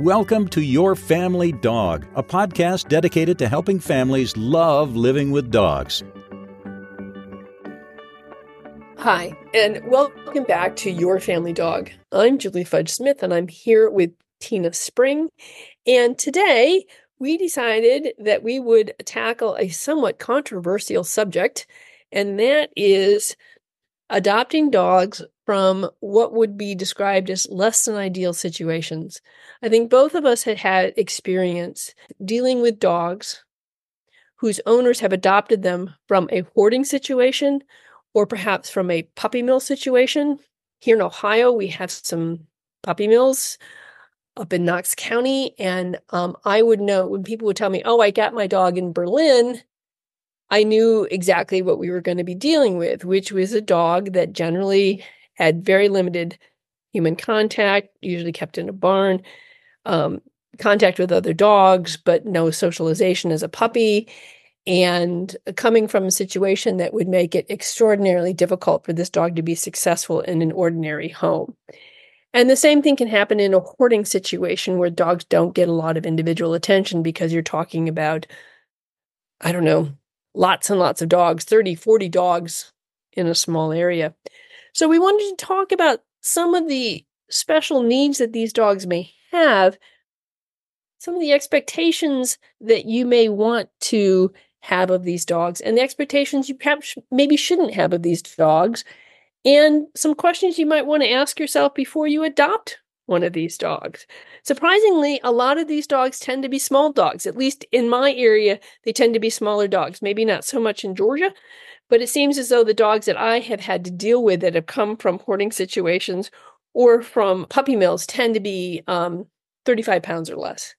Welcome to Your Family Dog, a podcast dedicated to helping families love living with dogs. Hi, and welcome back to Your Family Dog. I'm Julie Fudge Smith, and I'm here with Tina Spring. And today we decided that we would tackle a somewhat controversial subject, and that is adopting dogs from what would be described as less than ideal situations. I think both of us had had experience dealing with dogs whose owners have adopted them from a hoarding situation or perhaps from a puppy mill situation. Here in Ohio, we have some puppy mills up in Knox County. And um, I would know when people would tell me, oh, I got my dog in Berlin, I knew exactly what we were going to be dealing with, which was a dog that generally had very limited human contact, usually kept in a barn, um, contact with other dogs, but no socialization as a puppy, and coming from a situation that would make it extraordinarily difficult for this dog to be successful in an ordinary home. And the same thing can happen in a hoarding situation where dogs don't get a lot of individual attention because you're talking about, I don't know, lots and lots of dogs 30, 40 dogs in a small area. So we wanted to talk about some of the special needs that these dogs may have, some of the expectations that you may want to have of these dogs, and the expectations you perhaps maybe shouldn't have of these dogs, and some questions you might want to ask yourself before you adopt one of these dogs. Surprisingly, a lot of these dogs tend to be small dogs. At least in my area, they tend to be smaller dogs. Maybe not so much in Georgia, but it seems as though the dogs that I have had to deal with that have come from hoarding situations or from puppy mills tend to be um, 35 pounds or less.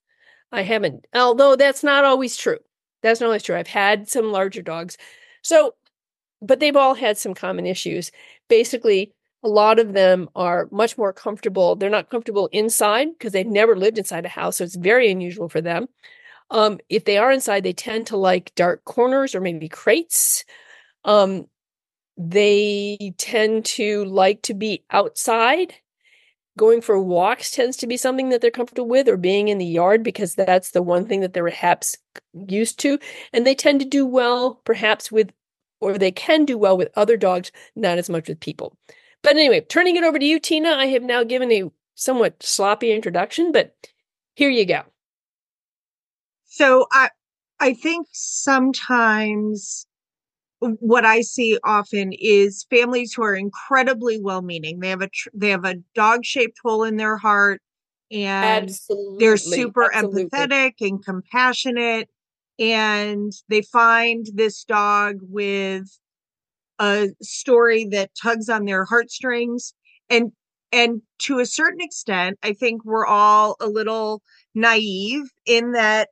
I haven't, although that's not always true. That's not always true. I've had some larger dogs. So, but they've all had some common issues. Basically, a lot of them are much more comfortable. They're not comfortable inside because they've never lived inside a house. So it's very unusual for them. Um, if they are inside, they tend to like dark corners or maybe crates. Um, they tend to like to be outside. Going for walks tends to be something that they're comfortable with, or being in the yard because that's the one thing that they're perhaps used to. And they tend to do well, perhaps with, or they can do well with other dogs, not as much with people. But anyway, turning it over to you, Tina, I have now given a somewhat sloppy introduction, but here you go. So I I think sometimes what I see often is families who are incredibly well-meaning. They have a tr- they have a dog-shaped hole in their heart and absolutely, they're super absolutely. empathetic and compassionate and they find this dog with a story that tugs on their heartstrings. And and to a certain extent i think we're all a little naive in that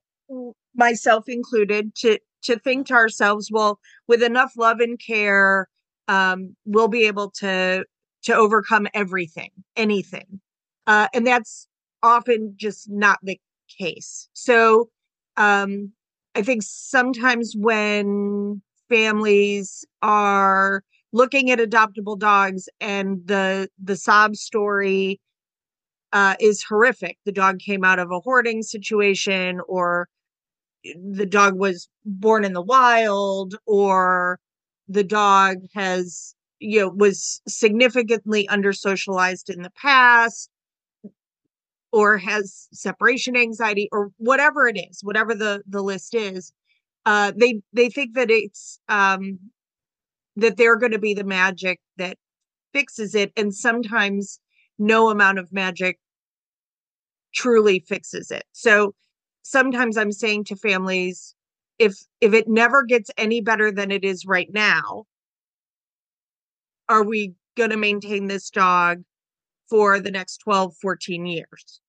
myself included to to think to ourselves well with enough love and care um, we'll be able to to overcome everything anything. Uh, and that's often just not the case. So um, i think sometimes when families are looking at adoptable dogs and the the sob story uh, is horrific. The dog came out of a hoarding situation or the dog was born in the wild or the dog has you know was significantly under socialized in the past or has separation anxiety or whatever it is whatever the the list is uh, they they think that it's um, that they're going to be the magic that fixes it, and sometimes no amount of magic truly fixes it. So sometimes I'm saying to families, if if it never gets any better than it is right now, are we going to maintain this dog for the next 12, 14 years?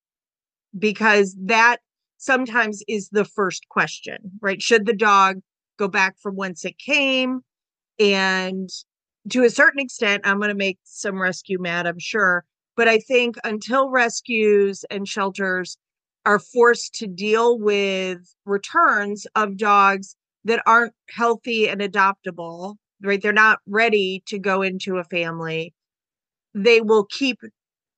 Because that sometimes is the first question, right? Should the dog go back from whence it came? And to a certain extent, I'm going to make some rescue mad, I'm sure. But I think until rescues and shelters are forced to deal with returns of dogs that aren't healthy and adoptable, right? They're not ready to go into a family. They will keep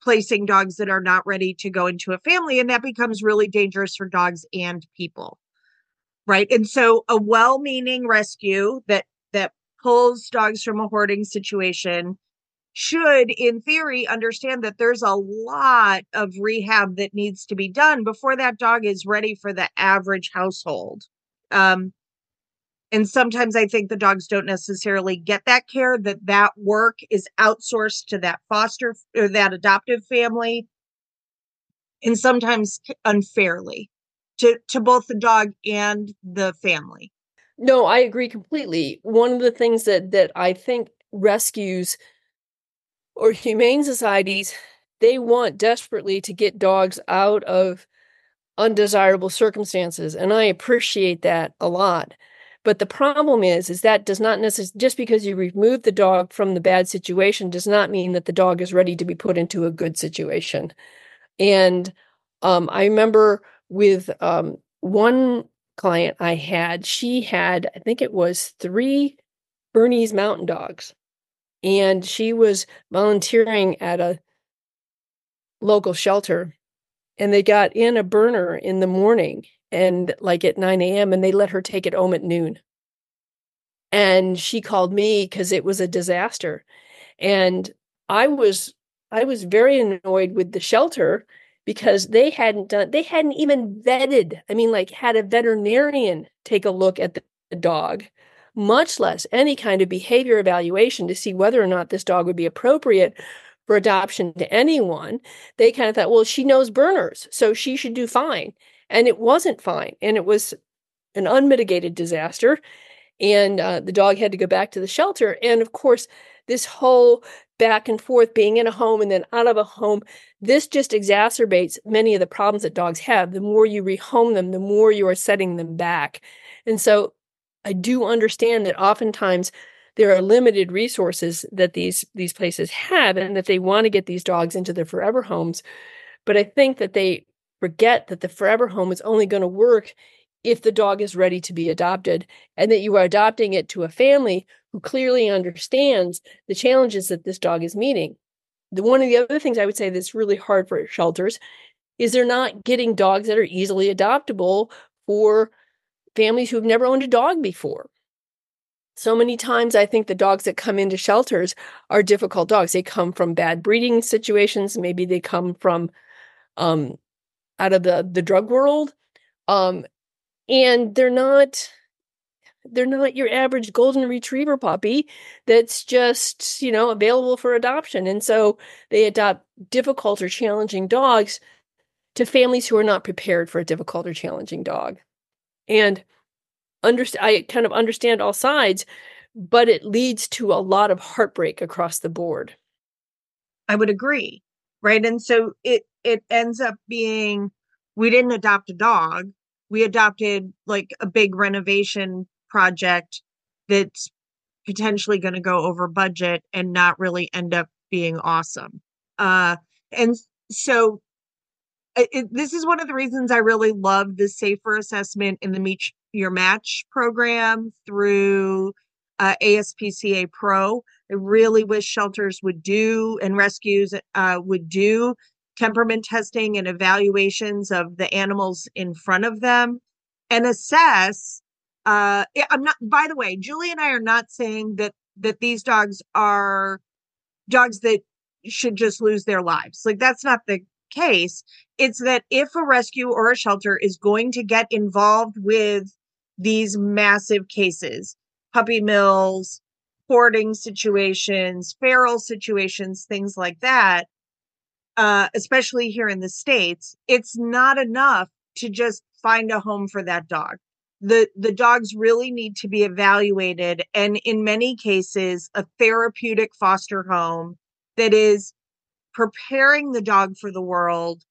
placing dogs that are not ready to go into a family and that becomes really dangerous for dogs and people. Right? And so a well-meaning rescue that that pulls dogs from a hoarding situation should in theory understand that there's a lot of rehab that needs to be done before that dog is ready for the average household. Um, and sometimes i think the dogs don't necessarily get that care that that work is outsourced to that foster or that adoptive family. And sometimes unfairly to to both the dog and the family. No i agree completely. One of the things that that i think rescues or humane societies they want desperately to get dogs out of undesirable circumstances and i appreciate that a lot but the problem is, is that does not necessarily just because you remove the dog from the bad situation does not mean that the dog is ready to be put into a good situation. And um, I remember with um, one client I had, she had, I think it was three Bernese mountain dogs. And she was volunteering at a local shelter. And they got in a Berner in the morning and like at 9 a.m. and they let her take it home at noon. And she called me because it was a disaster. And I was I was very annoyed with the shelter because they hadn't done they hadn't even vetted, I mean, like had a veterinarian take a look at the, dog, much less any kind of behavior evaluation to see whether or not this dog would be appropriate for adoption to anyone. They kind of thought, well, she knows Berners, so she should do fine and it wasn't fine and it was an unmitigated disaster and uh, the dog had to go back to the shelter and of course this whole back and forth being in a home and then out of a home this just exacerbates many of the problems that dogs have. The more you rehome them the more you are setting them back. And so i do understand that oftentimes there are limited resources that these these places have and that they want to get these dogs into their forever homes but i think that they forget that the forever home is only going to work if the dog is ready to be adopted and that you are adopting it to a family who clearly understands the challenges that this dog is meeting. The, one of the other things I would say that's really hard for shelters is they're not getting dogs that are easily adoptable for families who've never owned a dog before. So many times, I think the dogs that come into shelters are difficult dogs. They come from bad breeding situations. Maybe they come from um, out of the the drug world um and they're not they're not your average golden retriever puppy that's just you know available for adoption. And so they adopt difficult or challenging dogs to families who are not prepared for a difficult or challenging dog. And understand i kind of understand all sides but it leads to a lot of heartbreak across the board. I would agree right? And so it it ends up being we didn't adopt a dog. We adopted like a big renovation project that's potentially going to go over budget and not really end up being awesome. Uh and so it, this is one of the reasons i really love the SAFER assessment in the meet your match program through uh, ASPCA pro I really wish shelters would do and rescues uh, would do temperament testing and evaluations of the animals in front of them and assess. Uh, I'm not. By the way, Julie and I are not saying that that these dogs are dogs that should just lose their lives. Like that's not the case. It's that if a rescue or a shelter is going to get involved with these massive cases, puppy mills, hoarding situations, feral situations, things like that, uh, especially here in the States, it's not enough to just find a home for that dog. The, the dogs really need to be evaluated and in many cases a therapeutic foster home that is preparing the dog for the world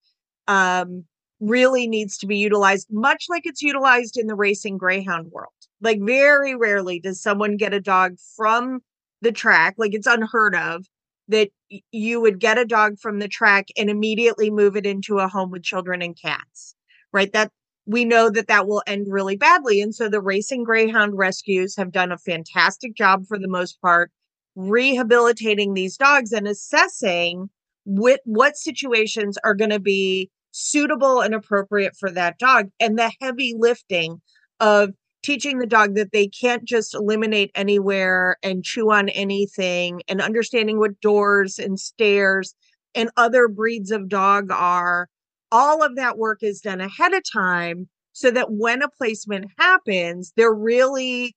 um, really needs to be utilized much like it's utilized in the racing greyhound world like very rarely does someone get a dog from the track, like it's unheard of that you would get a dog from the track and immediately move it into a home with children and cats. Right? That we know that that will end really badly. And so the racing greyhound rescues have done a fantastic job for the most part rehabilitating these dogs and assessing what what situations are going to be suitable and appropriate for that dog and the heavy lifting of teaching the dog that they can't just eliminate anywhere and chew on anything and understanding what doors and stairs and other breeds of dog are all of that work is done ahead of time so that when a placement happens they're really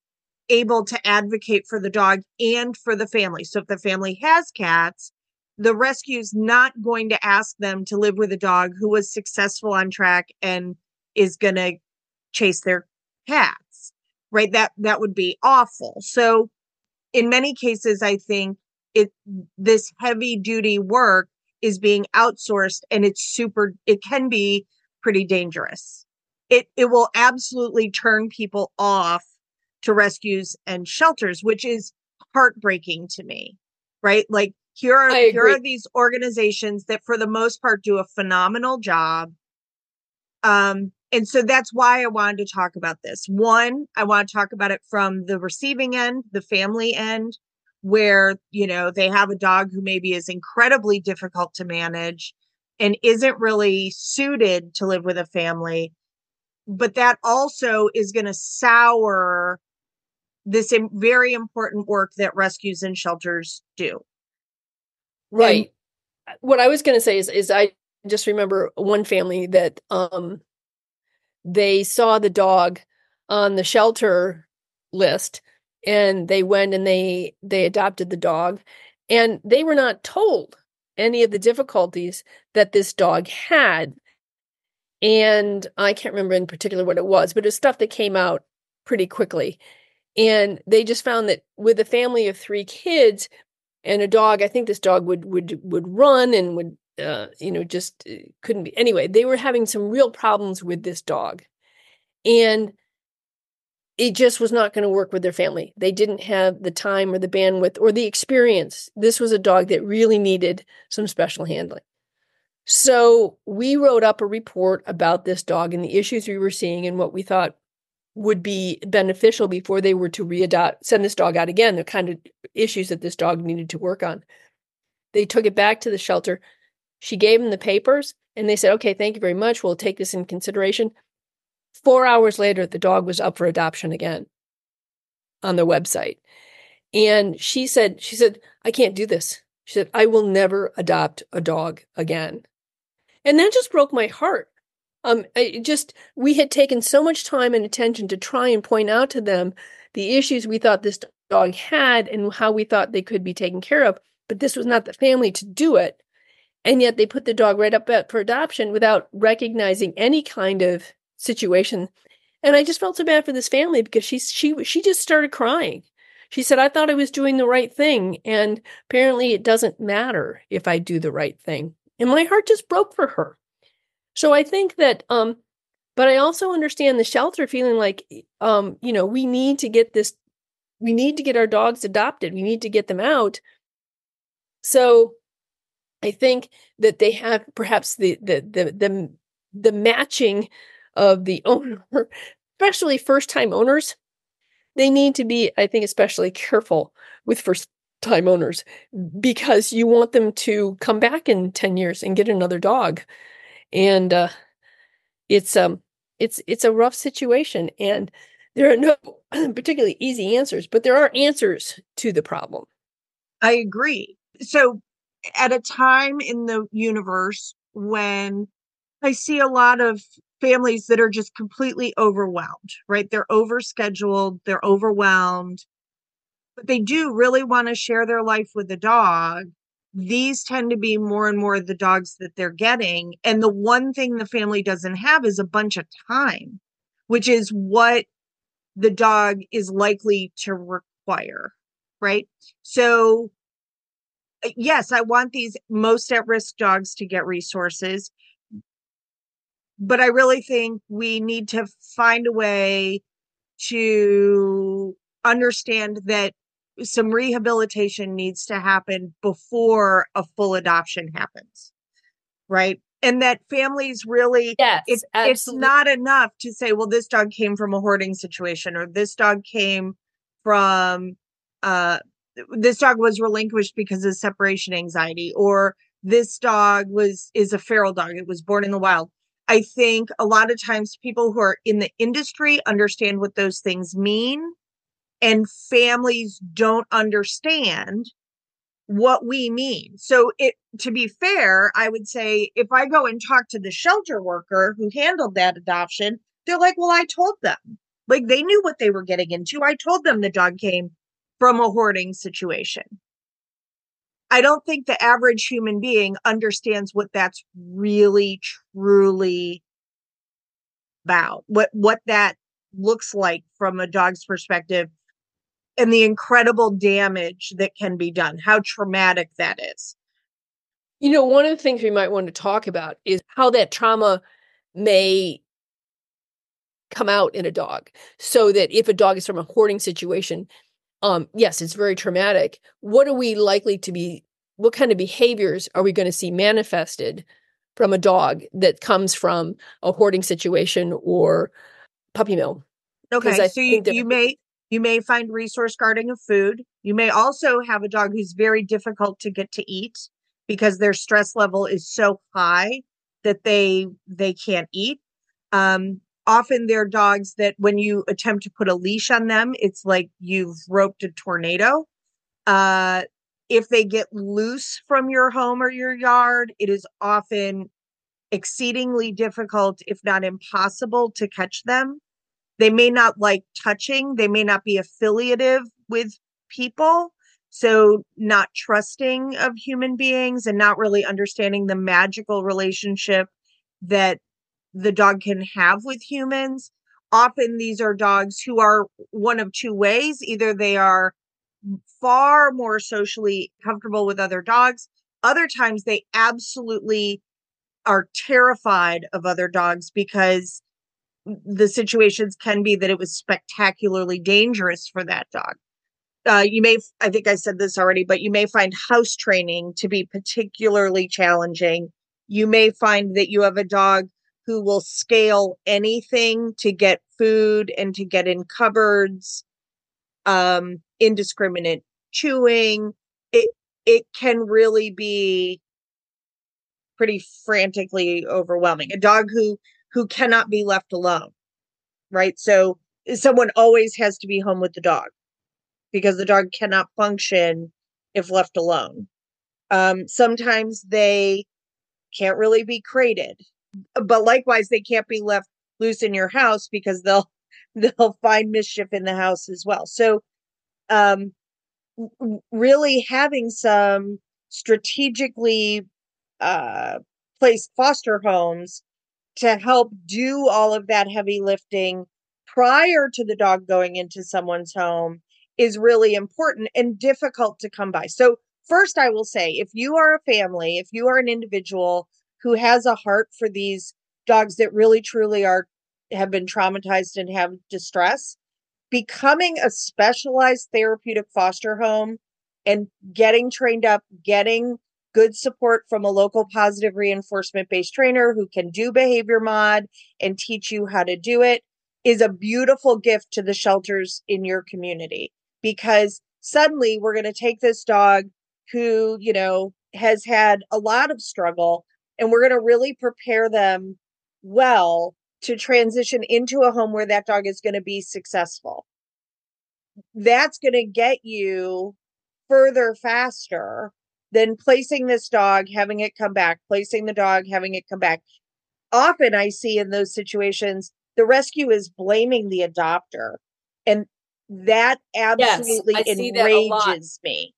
able to advocate for the dog and for the family. So if the family has cats the rescue is not going to ask them to live with a dog who was successful on track and is going to chase their cats right? That that would be awful. So in many cases i think it this heavy duty work is being outsourced and it's super it can be pretty dangerous. It it will absolutely turn people off to rescues and shelters which is heartbreaking to me right? Like here are here are these organizations that for the most part do a phenomenal job. Um, and so that's why I wanted to talk about this. One, I want to talk about it from the receiving end, the family end, where, you know, they have a dog who maybe is incredibly difficult to manage and isn't really suited to live with a family. But that also is going to sour this very important work that rescues and shelters do. Right. And what I was going to say is, is I just remember one family that um, they saw the dog on the shelter list, and they went and they they adopted the dog, and they were not told any of the difficulties that this dog had. And I can't remember in particular what it was, but it's stuff that came out pretty quickly. And they just found that with a family of three kids, and a dog i think this dog would would would run and would uh, you know just uh, couldn't be anyway they were having some real problems with this dog and it just was not going to work with their family. They didn't have the time or the bandwidth or the experience. This was a dog that really needed some special handling. So we wrote up a report about this dog and the issues we were seeing and what we thought would be beneficial before they were to readopt send this dog out again the kind of issues that this dog needed to work on. They took it back to the shelter she gave them the papers and they said okay thank you very much. We'll take this in consideration. Four hours later the dog was up for adoption again on their website. And she said she said i can't do this. She said i will never adopt a dog again. And that just broke my heart. Um, just we had taken so much time and attention to try and point out to them the issues we thought this dog had and how we thought they could be taken care of, but this was not the family to do it. And yet they put the dog right up for adoption without recognizing any kind of situation. And I just felt so bad for this family because she she she just started crying. She said, "I thought I was doing the right thing, and apparently it doesn't matter if I do the right thing." And my heart just broke for her. So I think that, um, but I also understand the shelter feeling like, um, you know, we need to get this, we need to get our dogs adopted. We need to get them out. So I think that they have perhaps the the the the, the matching of the owner, especially first time owners. They need to be, I think, especially careful with first time owners because you want them to come back in 10 years and get another dog and uh, it's um it's it's a rough situation, and there are no particularly easy answers, but there are answers to the problem. I agree. So, at a time in the universe when I see a lot of families that are just completely overwhelmed, right? They're overscheduled, they're overwhelmed, but they do really want to share their life with the dog these tend to be more and more of the dogs that they're getting. And the one thing the family doesn't have is a bunch of time, which is what the dog is likely to require. Right. So, yes, I want these most at risk dogs to get resources. But I really think we need to find a way to understand that some rehabilitation needs to happen before a full adoption happens right and that families really yes, it, it's not enough to say well this dog came from a hoarding situation or this dog came from uh this dog was relinquished because of separation anxiety or this dog was is a feral dog. It was born in the wild. I think a lot of times people who are in the industry understand what those things mean and families don't understand what we mean. So it to be fair, I would say if I go and talk to the shelter worker who handled that adoption, they're like, "Well, I told them." Like they knew what they were getting into. I told them the dog came from a hoarding situation. I don't think the average human being understands what that's really truly about. What what that looks like from a dog's perspective and the incredible damage that can be done, how traumatic that is. You know, one of the things we might want to talk about is how that trauma may come out in a dog. So that if a dog is from a hoarding situation, um, yes, it's very traumatic. What are we likely to be? What kind of behaviors are we going to see manifested from a dog that comes from a hoarding situation or puppy mill? Okay, so you, you may you may find resource guarding of food. You may also have a dog who's very difficult to get to eat because their stress level is so high that they they can't eat. Um, often they're dogs that when you attempt to put a leash on them, it's like you've roped a tornado. Uh, if they get loose from your home or your yard, it is often exceedingly difficult, if not impossible, to catch them. They may not like touching, they may not be affiliative with people. So, not trusting of human beings and not really understanding the magical relationship that the dog can have with humans. Often, these are dogs who are one of two ways either they are far more socially comfortable with other dogs, other times, they absolutely are terrified of other dogs because the situations can be that it was spectacularly dangerous for that dog. Uh, you may, I think I said this already, but you may find house training to be particularly challenging. You may find that you have a dog who will scale anything to get food and to get in cupboards, um, indiscriminate chewing. It it can really be pretty frantically overwhelming. A dog who who cannot be left alone. Right? So someone always has to be home with the dog because the dog cannot function if left alone. Um, sometimes they can't really be crated, but likewise, they can't be left loose in your house because they'll they'll find mischief in the house as well. So, um, really having some strategically uh, placed foster homes to help do all of that heavy lifting prior to the dog going into someone's home is really important and difficult to come by. So, first, I will say if you are a family, if you are an individual who has a heart for these dogs that really truly are have been traumatized and have distress, becoming a specialized therapeutic foster home and getting trained up, getting good support from a local positive reinforcement based trainer who can do behavior mod and teach you how to do it is a beautiful gift to the shelters in your community because suddenly we're going to take this dog who, you know, has had a lot of struggle and we're going to really prepare them well to transition into a home where that dog is going to be successful. That's going to get you further faster than placing this dog, having it come back, placing the dog, having it come back. Often I see in those situations, the rescue is blaming the adopter. And that absolutely yes, enrages me.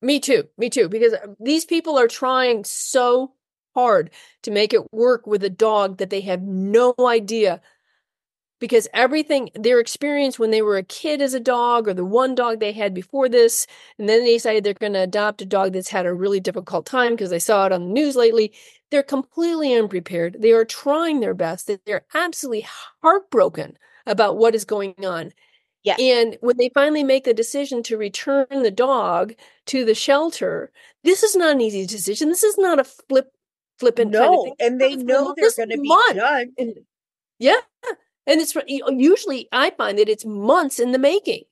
Me too. Me too. Because uh, these people are trying so hard to make it work with a dog that they have no idea because everything their experience when they were a kid as a dog or the one dog they had before this and then they decided they're going to adopt a dog that's had a really difficult time because they saw it on the news lately they're completely unprepared they are trying their best they're absolutely heartbroken about what is going on yeah. And when they finally make the decision to return the dog to the shelter, this is not an easy decision. This is not a flip flippant no, kind of thing. And they know they're going to be done. And, yeah. And it's usually I find that it's months in the making.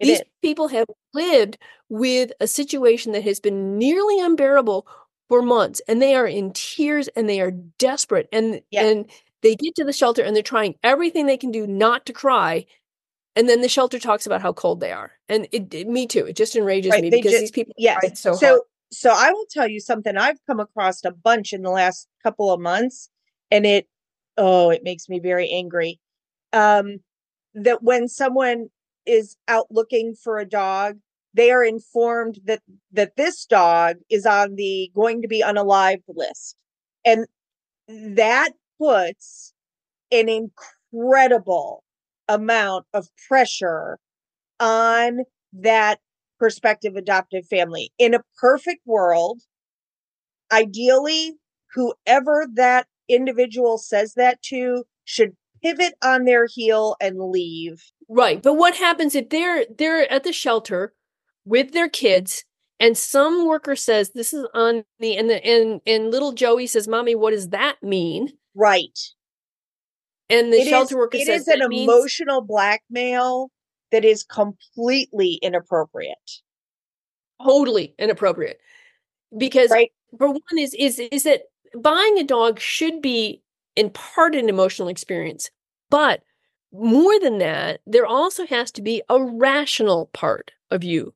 It These is. people have lived with a situation that has been nearly unbearable for months and they are in tears and they are desperate and Yeah. and they get to the shelter and they're trying everything they can do not to cry and then the shelter talks about how cold they are and it, it- me too it just enrages Right, me because ju- these people Yes. so, So hard. So I will tell you something I've come across a bunch in the last couple of months and it oh it makes me very angry. Um that when someone is out looking for a dog, they are informed that that this dog is on the going to be unalived list. And that puts an incredible amount of pressure on that prospective adoptive family. In a perfect world, ideally, whoever that individual says that to should pivot on their heel and leave. right but what happens if they're they're at the shelter with their kids and some worker says this is on the and the and and little joey says mommy what does that mean Right. and the It is, shelter worker it says is an "That means-" emotional blackmail that is completely inappropriate. totally inappropriate because Right. for one is is is that buying a dog should be in part an emotional experience but more than that there also has to be a rational part of you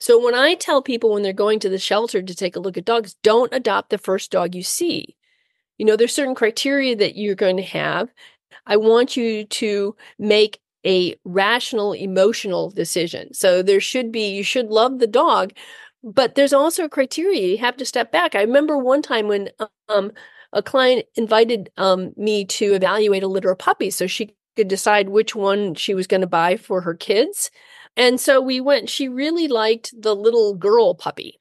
so when i tell people when they're going to the shelter to take a look at dogs don't adopt the first dog you see you know there's certain criteria that you're going to have i want you to make a rational emotional decision. So there should be you should love the dog but there's also a criteria. You have to step back. I remember one time when um a client invited um me to evaluate a litter of puppies so she could decide which one she was going to buy for her kids. And so we went she really liked the little girl puppy.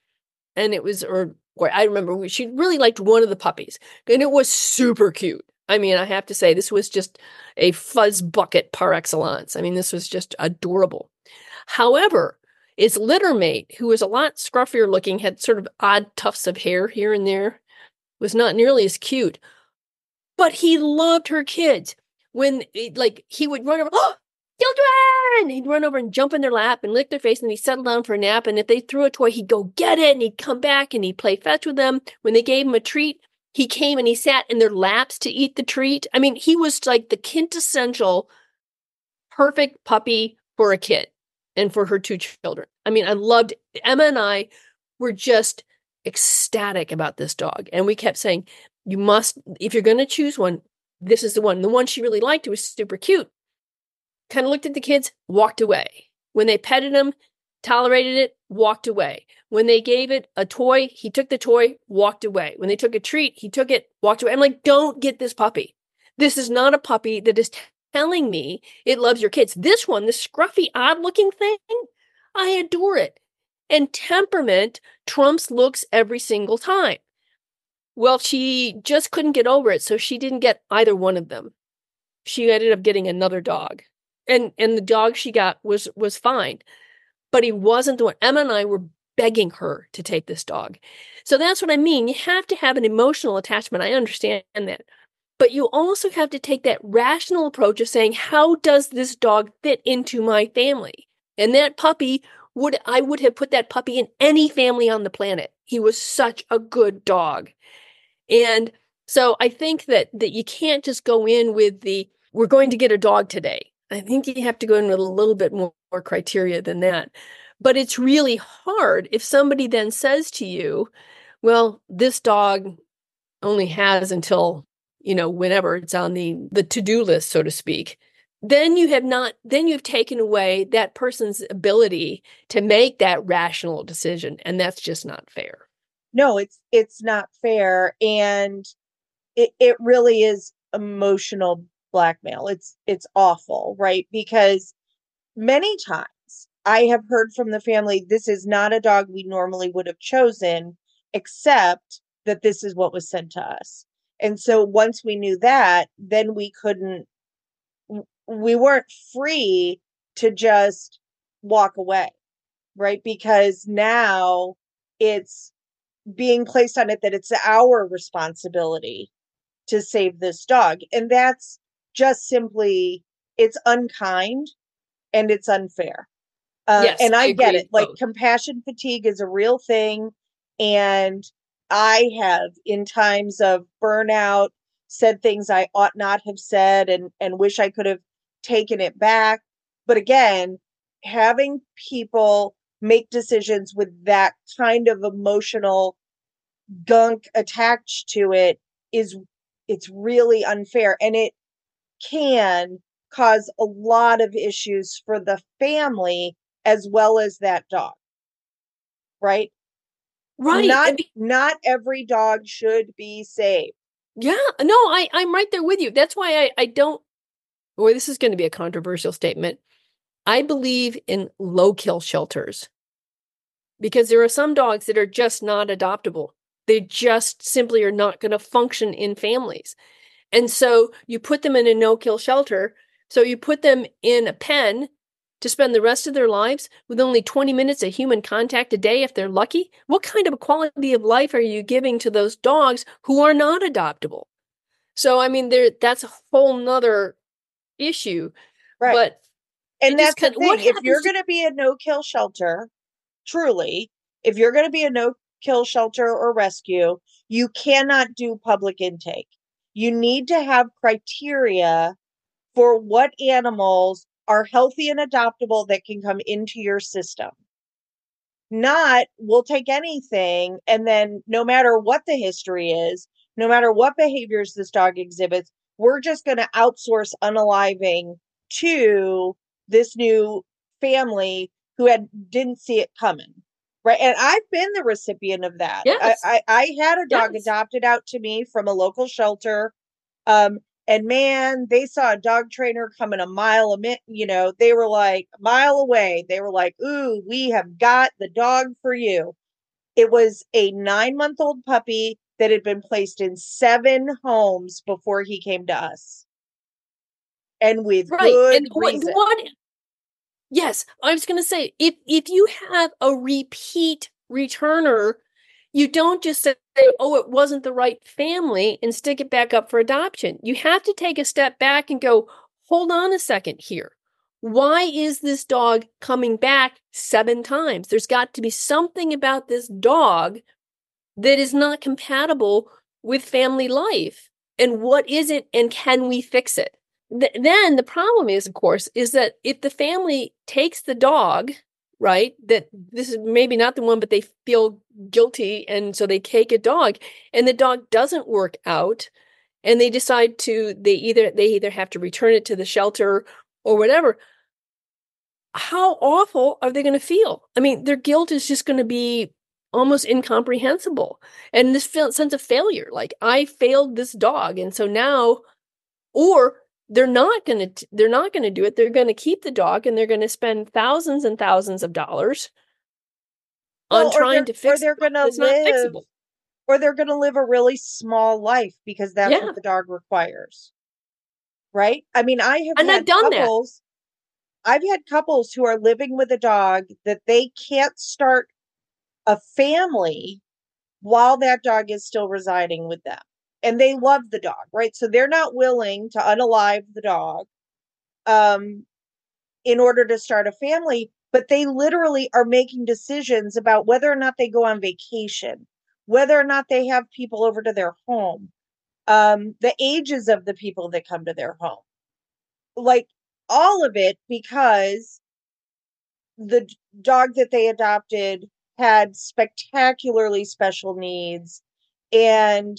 And it was or, or i remember she really liked one of the puppies. And it was super cute i mean i have to say this was just a fuzz bucket par excellence i mean this was just adorable however its litter mate, who was a lot scruffier looking, had sort of odd tufts of hair here and there, was not nearly as cute. But he loved her kids. When, like, he would run over, oh, children! He'd run over and jump in their lap and lick their face, and he'd settle down for a nap. And if they threw a toy, he'd go get it, and he'd come back and he'd play fetch with them. When they gave him a treat, he came and he sat in their laps to eat the treat. I mean, he was like the quintessential perfect puppy for a kid and for her two children. I mean, I loved Emma and I were just ecstatic about this dog. And we kept saying, you must, if you're going to choose one, this is the one. The one she really liked was super cute. Kind of looked at the kids, walked away. When they petted him, tolerated it, walked away. When they gave it a toy, he took the toy, walked away. When they took a treat, he took it, walked away. I'm like, don't get this puppy. This is not a puppy that is telling me it loves your kids. This one, this scruffy, odd looking thing, I adore it. And temperament trumps looks every single time. Well, she just couldn't get over it, so she didn't get either one of them. She ended up getting another dog. And and the dog she got was was fine. But he wasn't the one. Emma and I were begging her to take this dog. So that's what I mean. You have to have an emotional attachment. I understand that. But you also have to take that rational approach of saying, how does this dog fit into my family? And that puppy would, I would have put that puppy in any family on the planet. He was such a good dog. And so I think that, that you can't just go in with the, we're going to get a dog today. I think you have to go in with a little bit more, more criteria than that. But it's really hard if somebody then says to you, well, this dog only has until you know whenever it's on the the to-do list so to speak then you have not then you've taken away that person's ability to make that rational decision and that's just not fair No, it's it's not fair and it it really is emotional blackmail. It's it's awful, right? Because many times I have heard from the family this is not a dog we normally would have chosen except that this is what was sent to us. And so once we knew that, then we couldn't we weren't free to just walk away, right? Because now it's being placed on it that it's our responsibility to save this dog. And that's just simply, it's unkind and it's unfair. Uh, Yes, and I I, get it. Like both. compassion fatigue is a real thing. And I have in times of burnout said things I ought not have said and and wish I could have taken it back. But again, having people make decisions with that kind of emotional gunk attached to it is it's really unfair and it can cause a lot of issues for the family as well as that dog right? Right not be- not every dog should be saved. Yeah no i i'm right there with you. That's why i i don't boy this is going to be a controversial statement. I believe in low kill shelters because there are some dogs that are just not adoptable. They just simply are not going to function in families and so you put them in a no kill shelter so you put them in a pen to spend the rest of their lives with only 20 minutes of human contact a day if they're lucky? What kind of a quality of life are you giving to those dogs who are not adoptable? So I mean there that's a whole nother issue. Right. But and that's the thing. If you're to- gonna be a no kill shelter, truly, if you're gonna be a no kill shelter or rescue, you cannot do public intake. You need to have criteria for what animals are healthy and adoptable that can come into your system. Not, we'll take anything, and then no matter what the history is, no matter what behaviors this dog exhibits, we're just going to outsource unaliving to this new family who had didn't see it coming right and i've been the recipient of that yes. I, I, I had a dog yes. adopted out to me from a local shelter um and man, they saw a dog trainer coming a mile a minute. You know, they were like a mile away. They were like, "Ooh, we have got the dog for you." It was a nine month old puppy that had been placed in seven homes before he came to us, and with right. good and reason. What, what, yes, I was going to say if if you have a repeat returner you don't just say, oh, it wasn't the right family and stick it back up for adoption. You have to take a step back and go, hold on a second here. Why is this dog coming back seven times? There's got to be something about this dog that is not compatible with family life. And what is it? And can we fix it? Th- then the problem is, of course, is that if the family takes the dog right? That this is maybe not the one, but they feel guilty. And so they take a dog and the dog doesn't work out. And they decide to, they either, they either have to return it to the shelter or whatever. How awful are they going to feel? I mean, their guilt is just going to be almost incomprehensible. And this sense of failure, like I failed this dog. And so now, or they're not going to they're not going to do it they're going to keep the dog and they're going to spend thousands and thousands of dollars well, on trying to fix or they're going to live or they're going to live a really small life because that's yeah. what the dog requires right i mean i have and had I've done couples that. i've had couples who are living with a dog that they can't start a family while that dog is still residing with them and they love the dog, right? So they're not willing to unalive the dog um, in order to start a family, but they literally are making decisions about whether or not they go on vacation, whether or not they have people over to their home, um, the ages of the people that come to their home, like all of it because the dog that they adopted had spectacularly special needs and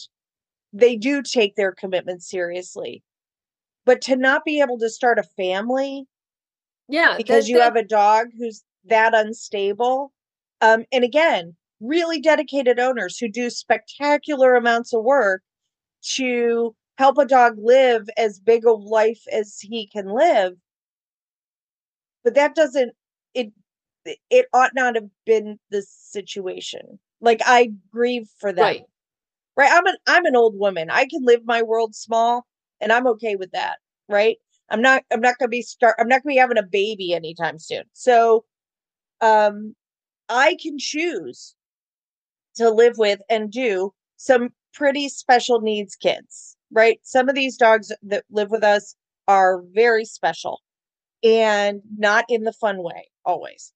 they do take their commitment seriously. But to not be able to start a family, yeah, because you have a dog who's that unstable, um, and again, really dedicated owners who do spectacular amounts of work to help a dog live as big a life as he can live. But that doesn't it it ought not have been the situation. Like I grieve for that. Right right? I'm an i'm an old woman. I can live my world small and i'm okay with that right? I'm not i'm not gonna be start i'm not gonna be having a baby anytime soon. So um i can choose to live with and do some pretty special needs kids right? Some of these dogs that live with us are very special and not in the fun way always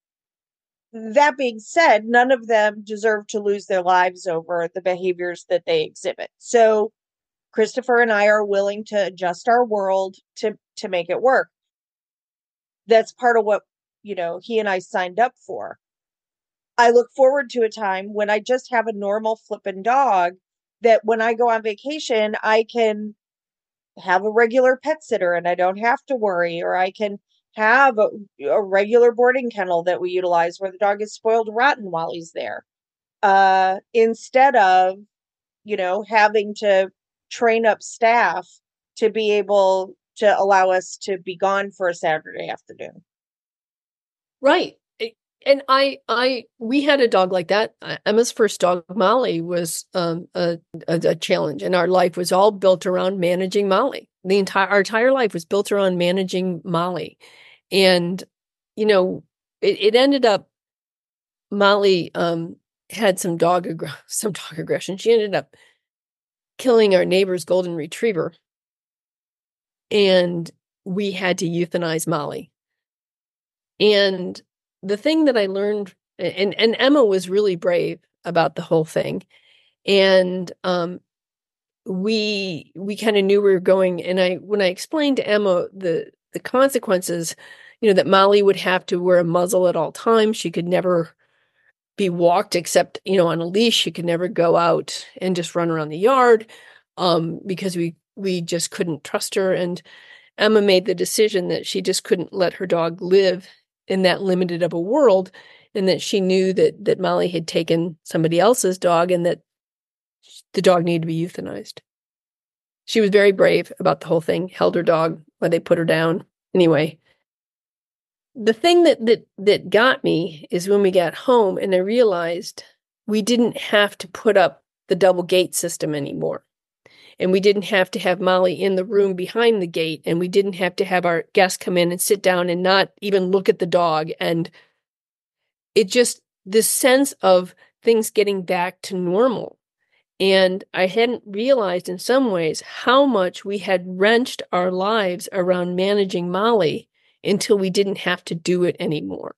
that being said, none of them deserve to lose their lives over the behaviors that they exhibit. So Christopher and I are willing to adjust our world to to make it work. That's part of what, you know, he and I signed up for. I look forward to a time when I just have a normal flippin' dog that when I go on vacation, I can have a regular pet sitter and I don't have to worry, or I can have a, a regular boarding kennel that we utilize where the dog is spoiled rotten while he's there. Uh, instead of, you know, having to train up staff to be able to allow us to be gone for a Saturday afternoon. Right. And I, I, we had a dog like that. Emma's first dog, Molly, was um, a, a, a challenge, and our life was all built around managing Molly. The entire our entire life was built around managing Molly, and you know, it, it ended up Molly um, had some dog ag- some dog aggression. She ended up killing our neighbor's golden retriever. And we had to euthanize Molly. And the thing that I learned, and, and Emma was really brave about the whole thing. And um, we we kind of knew we were going. And I when I explained to Emma the the consequences, you know, that Molly would have to wear a muzzle at all times. She could never be walked except you know on a leash. She could never go out and just run around the yard um, because we we just couldn't trust her. And emma made the decision that she just couldn't let her dog live in that limited of a world and that she knew that that molly had taken somebody else's dog and that the dog needed to be euthanized. She was very brave about the whole thing held her dog while they put her down anyway the thing that that that got me is when we got home and I realized we didn't have to put up the double gate system anymore. And we didn't have to have Molly in the room behind the gate and we didn't have to have our guests come in and sit down and not even look at the dog and it just this sense of things getting back to normal. And I hadn't realized in some ways how much we had wrenched our lives around managing Molly until we didn't have to do it anymore.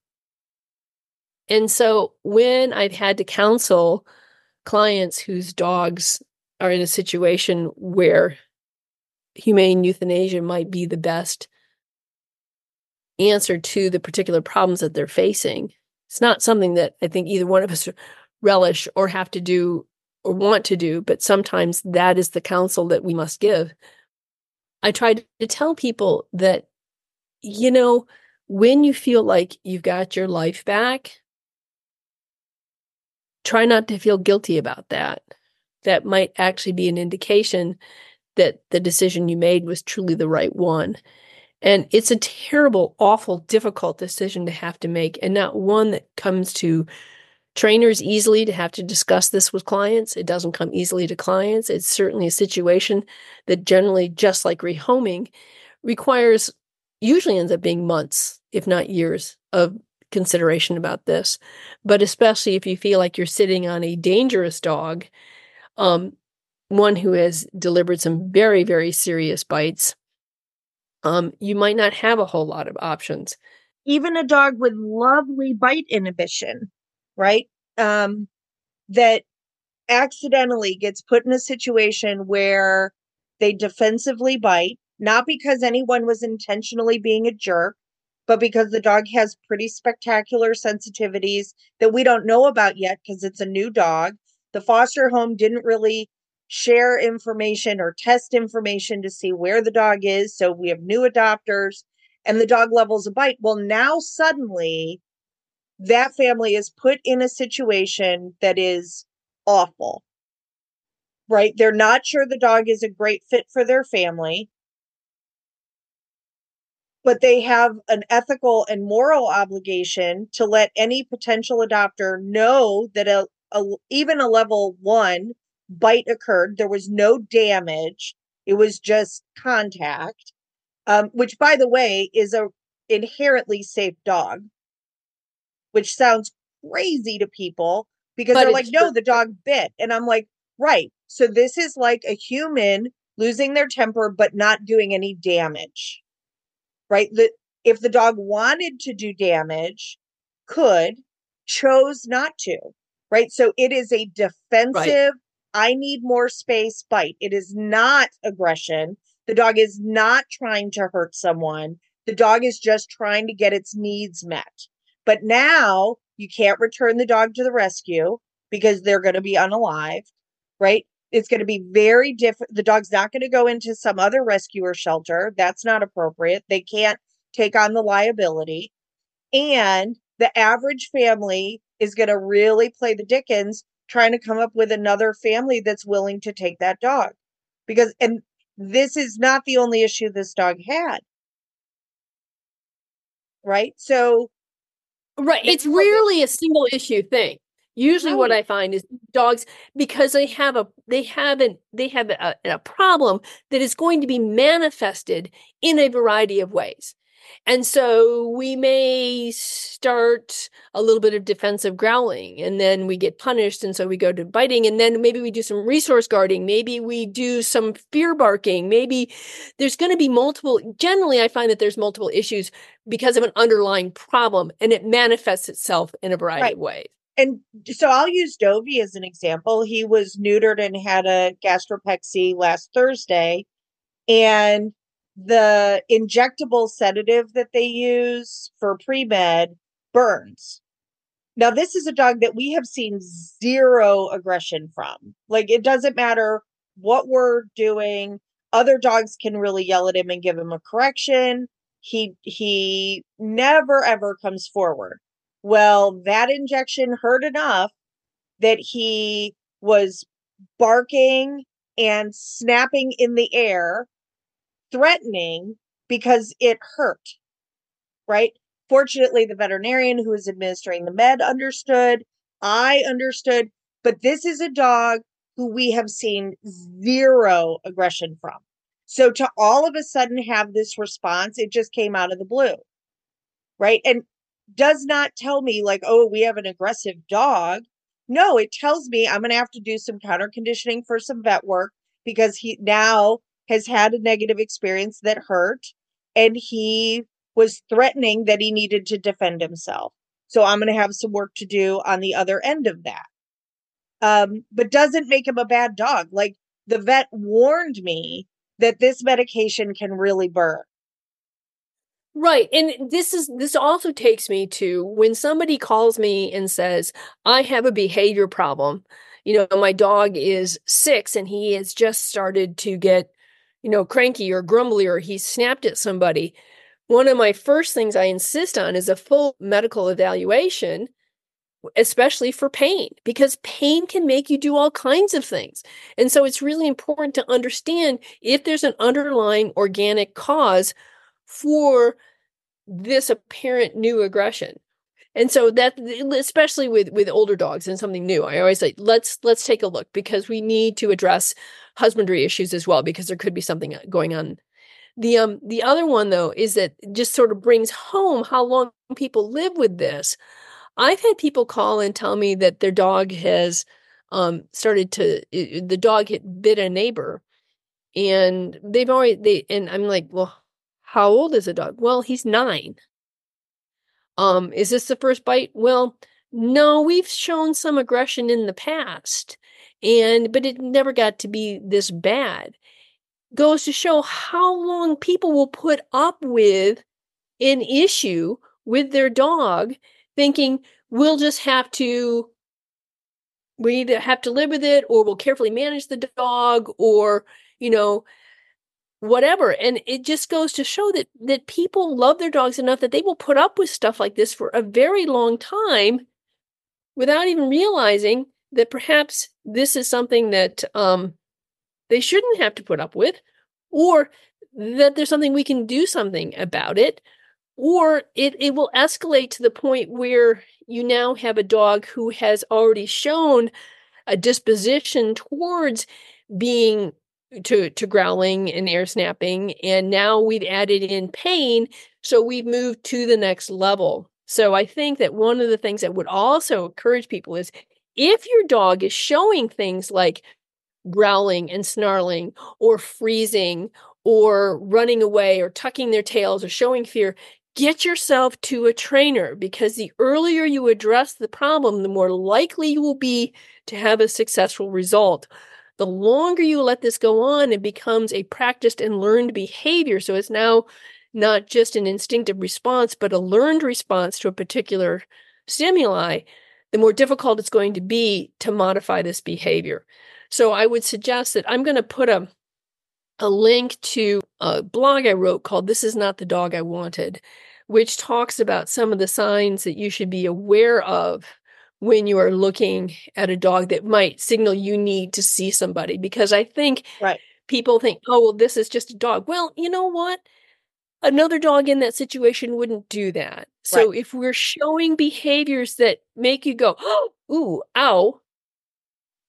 And so when I've had to counsel clients whose dogs are in a situation where humane euthanasia might be the best answer to the particular problems that they're facing, it's not something that I think either one of us relish or have to do or want to do, but sometimes that is the counsel that we must give. I try to tell people that you know, when you feel like you've got your life back, try not to feel guilty about that. That might actually be an indication that the decision you made was truly the right one. And it's a terrible, awful, difficult decision to have to make, and not one that comes to trainers easily to have to discuss this with clients. It doesn't come easily to clients. It's certainly a situation that generally, just like rehoming, requires usually ends up being months, if not years, of consideration about this. But especially if you feel like you're sitting on a dangerous dog, um, one who has delivered some very, very serious bites, um, you might not have a whole lot of options. Even a dog with lovely bite inhibition, right? Um, that accidentally gets put in a situation where they defensively bite not because anyone was intentionally being a jerk, but because the dog has pretty spectacular sensitivities that we don't know about yet because it's a new dog. The foster home didn't really share information or test information to see where the dog is. So we have new adopters and the dog levels a bite. Well, now suddenly that family is put in a situation that is awful, right? They're not sure the dog is a great fit for their family but they have an ethical and moral obligation to let any potential adopter know that a, a, even a level one bite occurred. There was no damage. It was just contact, um, which, by the way, is a inherently safe dog, which sounds crazy to people because but they're like, no, the dog bit. And I'm like, right. So this is like a human losing their temper, but not doing any damage right? That if the dog wanted to do damage, could. chose not to, right? So it is a defensive, right. I need more space bite. It is not aggression. The dog is not trying to hurt someone. The dog is just trying to get its needs met. But now you can't return the dog to the rescue because they're going to be unalived, right? It's going to be very different. The dog's not going to go into some other rescuer shelter. That's not appropriate. They can't take on the liability. And the average family is going to really play the Dickens trying to come up with another family that's willing to take that dog. Because, and this is not the only issue this dog had. Right. So, right. It's rarely a single issue thing. Usually, right. what I find is dogs because they have a they have an they have a, a problem that is going to be manifested in a variety of ways. And so we may start a little bit of defensive growling and then we get punished. And so we go to biting and then maybe we do some resource guarding. Maybe we do some fear barking. Maybe there's going to be multiple. Generally, I find that there's multiple issues because of an underlying problem and it manifests itself in a variety right. of ways. And so I'll use Dovey as an example. He was neutered and had a gastropexy last Thursday. And the injectable sedative that they use for pre med burns. Now, this is a dog that we have seen zero aggression from. Like, it doesn't matter what we're doing. Other dogs can really yell at him and give him a correction. He he never ever comes forward. Well, that injection hurt enough that he was barking and snapping in the air threatening because it hurt, right? Fortunately, the veterinarian who was administering the med understood. I understood. But this is a dog who we have seen zero aggression from. So to all of a sudden have this response, it just came out of the blue, right? And does not tell me, like, oh, we have an aggressive dog. No, it tells me I'm going to have to do some counter conditioning for some vet work because he now has had a negative experience that hurt and he was threatening that he needed to defend himself. So I'm going to have some work to do on the other end of that. Um, but doesn't make him a bad dog. Like the vet warned me that this medication can really burn. Right. And this is this also takes me to when somebody calls me and says, I have a behavior problem. You know, my dog is six and he has just started to get you know, cranky or grumbly or he snapped at somebody, one of my first things I insist on is a full medical evaluation, especially for pain, because pain can make you do all kinds of things. And so it's really important to understand if there's an underlying organic cause for this apparent new aggression and so that especially with with older dogs and something new i always say let's let's take a look because we need to address husbandry issues as well because there could be something uh, going on. The um the other one though is that just sort of brings home how long people live with this. I've had people call and tell me that their dog has um started to the dog bit a neighbor and they've already they and i'm like well how old is the dog? Well he's nine um, is this the first bite? Well, no, we've shown some aggression in the past, and but it never got to be this bad. Goes to show how long people will put up with an issue with their dog, thinking we'll just have to we either have to live with it or we'll carefully manage the dog or you know whatever and it just goes to show that that people love their dogs enough that they will put up with stuff like this for a very long time without even realizing that perhaps this is something that um, they shouldn't have to put up with or that there's something we can do something about it or it, it will escalate to the point where you now have a dog who has already shown a disposition towards being to to growling and air snapping and now we've added in pain so we've moved to the next level so i think that one of the things that would also encourage people is if your dog is showing things like growling and snarling or freezing or running away or tucking their tails or showing fear get yourself to a trainer because the earlier you address the problem, the more likely you will be to have a successful result. The longer you let this go on, it becomes a practiced and learned behavior. So it's now not just an instinctive response, but a learned response to a particular stimuli, the more difficult it's going to be to modify this behavior. So I would suggest that I'm going to put a a link to a blog I wrote called This Is Not the Dog I Wanted, which talks about some of the signs that you should be aware of when you are looking at a dog that might signal you need to see somebody. Because I think right. people think, oh, well, this is just a dog. Well, you know what? Another dog in that situation wouldn't do that. So right. if we're showing behaviors that make you go, oh, ooh, ow,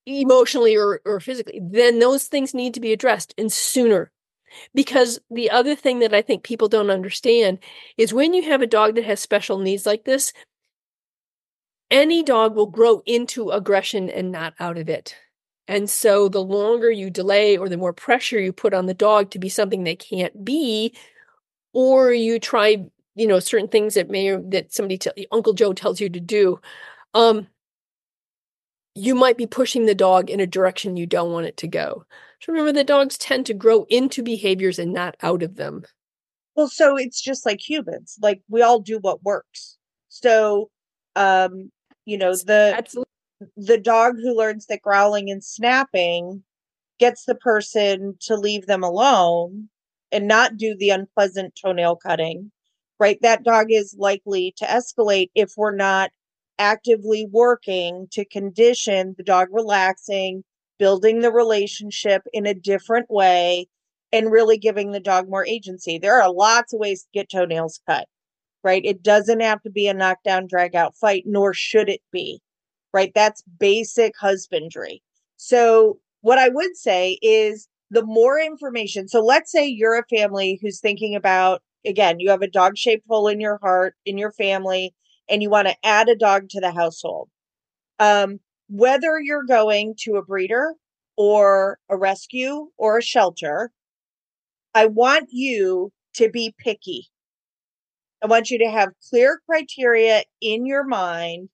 emotionally or, or physically, then those things need to be addressed and sooner. Because the other thing that I think people don't understand is when you have a dog that has special needs like this, any dog will grow into aggression and not out of it. And so the longer you delay or the more pressure you put on the dog to be something they can't be, or you try, you know, certain things that may that somebody tell Uncle Joe tells you to do, um, you might be pushing the dog in a direction you don't want it to go. So remember that dogs tend to grow into behaviors and not out of them. Well, so it's just like humans. Like we all do what works. So um, you know, the Absolutely. the dog who learns that growling and snapping gets the person to leave them alone and not do the unpleasant toenail cutting, right? That dog is likely to escalate if we're not actively working to condition the dog relaxing, building the relationship in a different way, and really giving the dog more agency. There are lots of ways to get toenails cut, right? It doesn't have to be a knockdown, drag out fight, nor should it be, right? That's basic husbandry. So, what I would say is the more information. So, let's say you're a family who's thinking about, again, you have a dog shaped hole in your heart, in your family, and you want to add a dog to the household. Um, whether you're going to a breeder or a rescue or a shelter, I want you to be picky. I want you to have clear criteria in your mind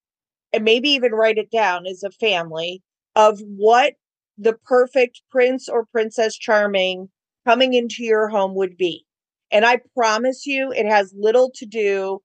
and maybe even write it down as a family of what the perfect prince or princess charming coming into your home would be. And I promise you, it has little to do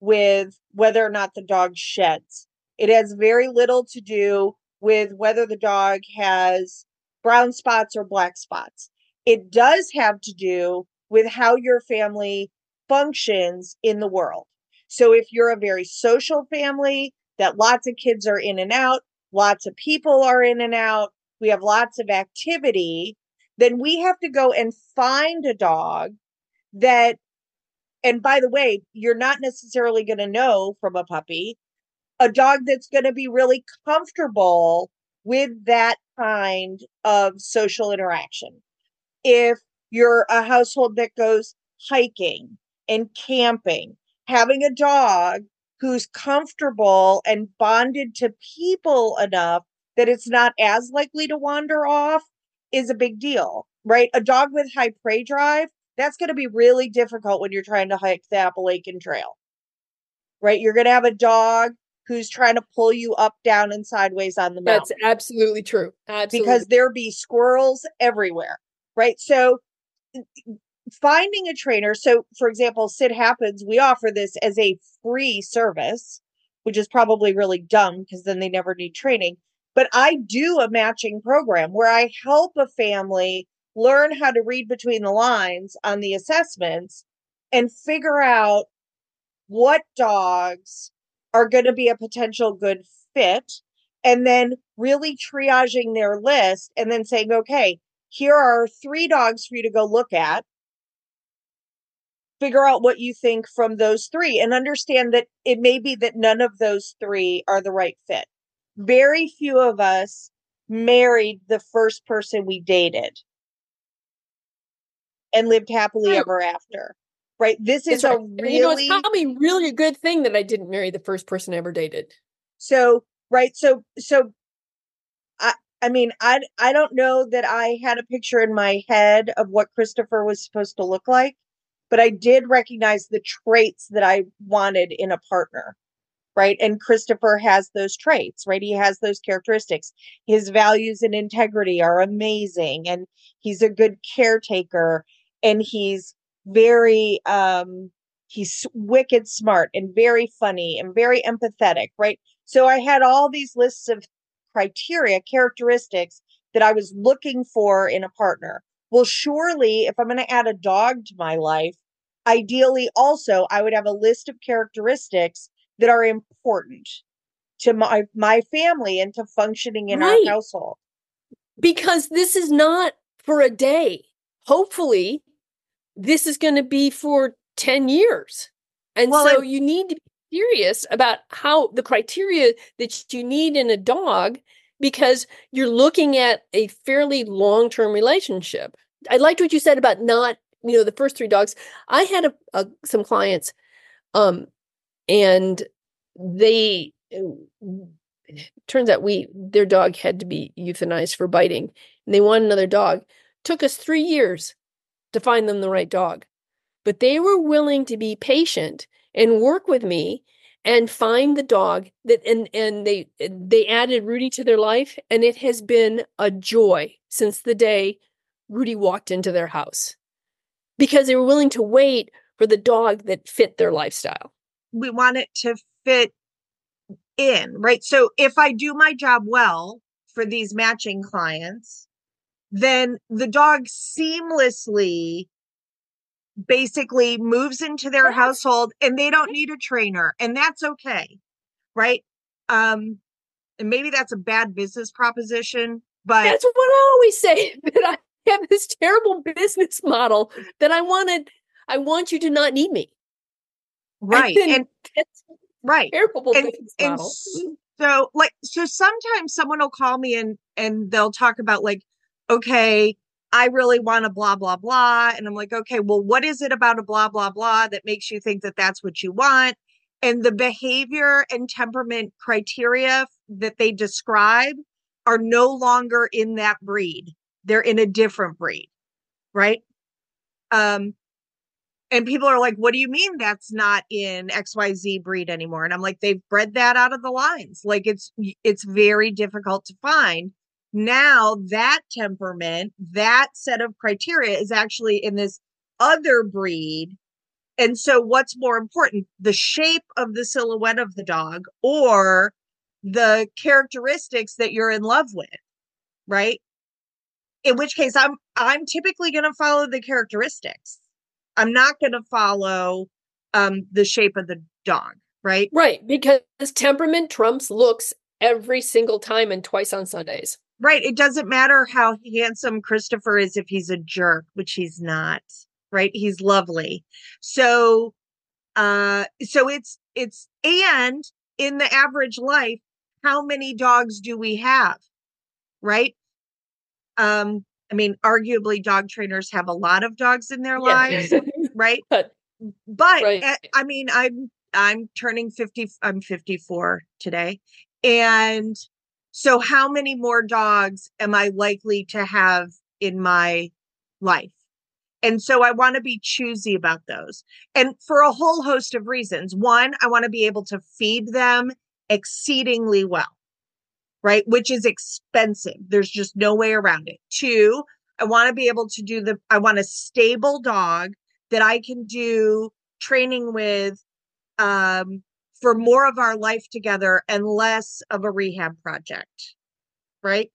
with whether or not the dog sheds. It has very little to do with whether the dog has brown spots or black spots. It does have to do with how your family functions in the world. So if you're a very social family that lots of kids are in and out, lots of people are in and out, we have lots of activity, then we have to go and find a dog that and by the way, you're not necessarily going to know from a puppy a dog that's going to be really comfortable with that kind of social interaction. If you're a household that goes hiking and camping, having a dog who's comfortable and bonded to people enough that it's not as likely to wander off is a big deal, right? A dog with high prey drive that's going to be really difficult when you're trying to hike the Appalachian Trail, right? You're going to have a dog who's trying to pull you up, down, and sideways on the mountain. That's absolutely true. Absolutely. Because there be squirrels everywhere, right? So finding a trainer. So, for example, Sit Happens, we offer this as a free service, which is probably really dumb because then they never need training. But I do a matching program where I help a family learn how to read between the lines on the assessments and figure out what dogs are going to be a potential good fit and then really triaging their list and then saying okay here are three dogs for you to go look at figure out what you think from those three and understand that it may be that none of those three are the right fit very few of us married the first person we dated and lived happily right. ever after. Right. This is right. a really you know, it's probably really a good thing that I didn't marry the first person I ever dated. So right. So so I I mean I I don't know that I had a picture in my head of what Christopher was supposed to look like. But I did recognize the traits that I wanted in a partner. Right. And Christopher has those traits, right? He has those characteristics. His values and integrity are amazing. And he's a good caretaker. And he's very, um, he's wicked smart and very funny and very empathetic, right? So I had all these lists of criteria, characteristics that I was looking for in a partner. Well, surely if I'm going to add a dog to my life, ideally also I would have a list of characteristics that are important to my my family and to functioning in right. our household. Because this is not for a day. Hopefully, this is going to be for 10 years. And well, so you need to be serious about how the criteria that you need in a dog because you're looking at a fairly long term relationship. I liked what you said about not, you know, the first three dogs. I had a, a some clients, um, and they turns out we their dog had to be euthanized for biting, and they want another dog. Took us three years to find them the right dog, but they were willing to be patient and work with me and find the dog that and and they they added Rudy to their life and it has been a joy since the day Rudy walked into their house because they were willing to wait for the dog that fit their lifestyle. We want it to fit in, right? So if I do my job well for these matching clients, then the dog seamlessly basically moves into their household and they don't need a trainer and that's okay right? Um and maybe that's a bad business proposition but that's what i always say that i have this terrible business model that i wanted i want you to not need me. Right and, right terrible and, business and model. so like so sometimes someone will call me and and they'll talk about like okay I really want a blah, blah, blah. And I'm like, okay, well, what is it about a blah, blah, blah that makes you think that that's what you want? And the behavior and temperament criteria that they describe are no longer in that breed. They're in a different breed, right? Um, and people are like, what do you mean that's not in XYZ breed anymore? And I'm like, they've bred that out of the lines. Like it's it's very difficult to find now that temperament, that set of criteria is actually in this other breed. And so, what's more important, the shape of the silhouette of the dog or the characteristics that you're in love with, right? In which case, I'm I'm typically going to follow the characteristics. I'm not going to follow um, the shape of the dog, right? Right, because temperament trumps looks every single time and twice on Sundays. Right. It doesn't matter how handsome Christopher is if he's a jerk, which he's not. Right. He's lovely. So, uh, so it's, it's, and in the average life, how many dogs do we have? Right. Um, I mean, arguably dog trainers have a lot of dogs in their yeah. lives, right? But, but right. Eh, I mean, I'm, I'm turning 50, I'm 54 today. And so, how many more dogs am I likely to have in my life? And so I want to be choosy about those. And for a whole host of reasons. One, I want to be able to feed them exceedingly well, right? Which is expensive. There's just no way around it. Two, I want to be able to do the, I want a stable dog that I can do training with um, for more of our life together and less of a rehab project right?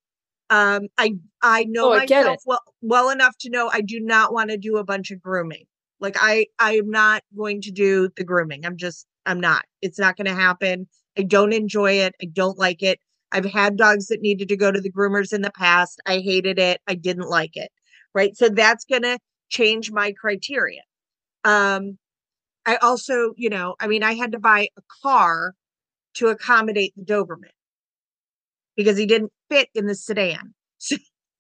Um i i know oh, myself well well enough to know i do not want to do a bunch of grooming. Like i i am not going to do the grooming. I'm just i'm not. It's not going to happen. I don't enjoy it. I don't like it. I've had dogs that needed to go to the groomers in the past. I hated it. I didn't like it right? So that's going to change my criteria. Um I also, you know, I mean, I had to buy a car to accommodate the Doberman because he didn't fit in the sedan. So,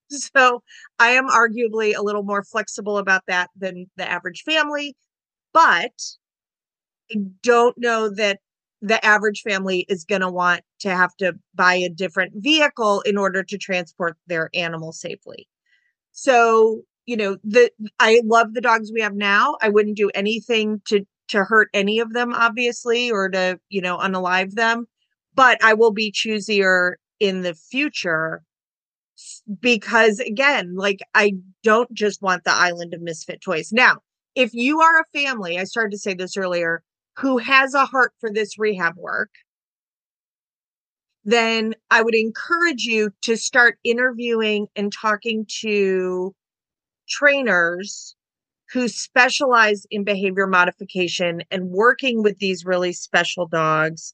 so I am arguably a little more flexible about that than the average family, but I don't know that the average family is going to want to have to buy a different vehicle in order to transport their animal safely. So you know, the I love the dogs we have now. I wouldn't do anything to to hurt any of them, obviously, or to, you know, unalive them. But I will be choosier in the future because again, like I don't just want the island of misfit toys. Now, if you are a family, I started to say this earlier, who has a heart for this rehab work, then I would encourage you to start interviewing and talking to trainers who specialize in behavior modification and working with these really special dogs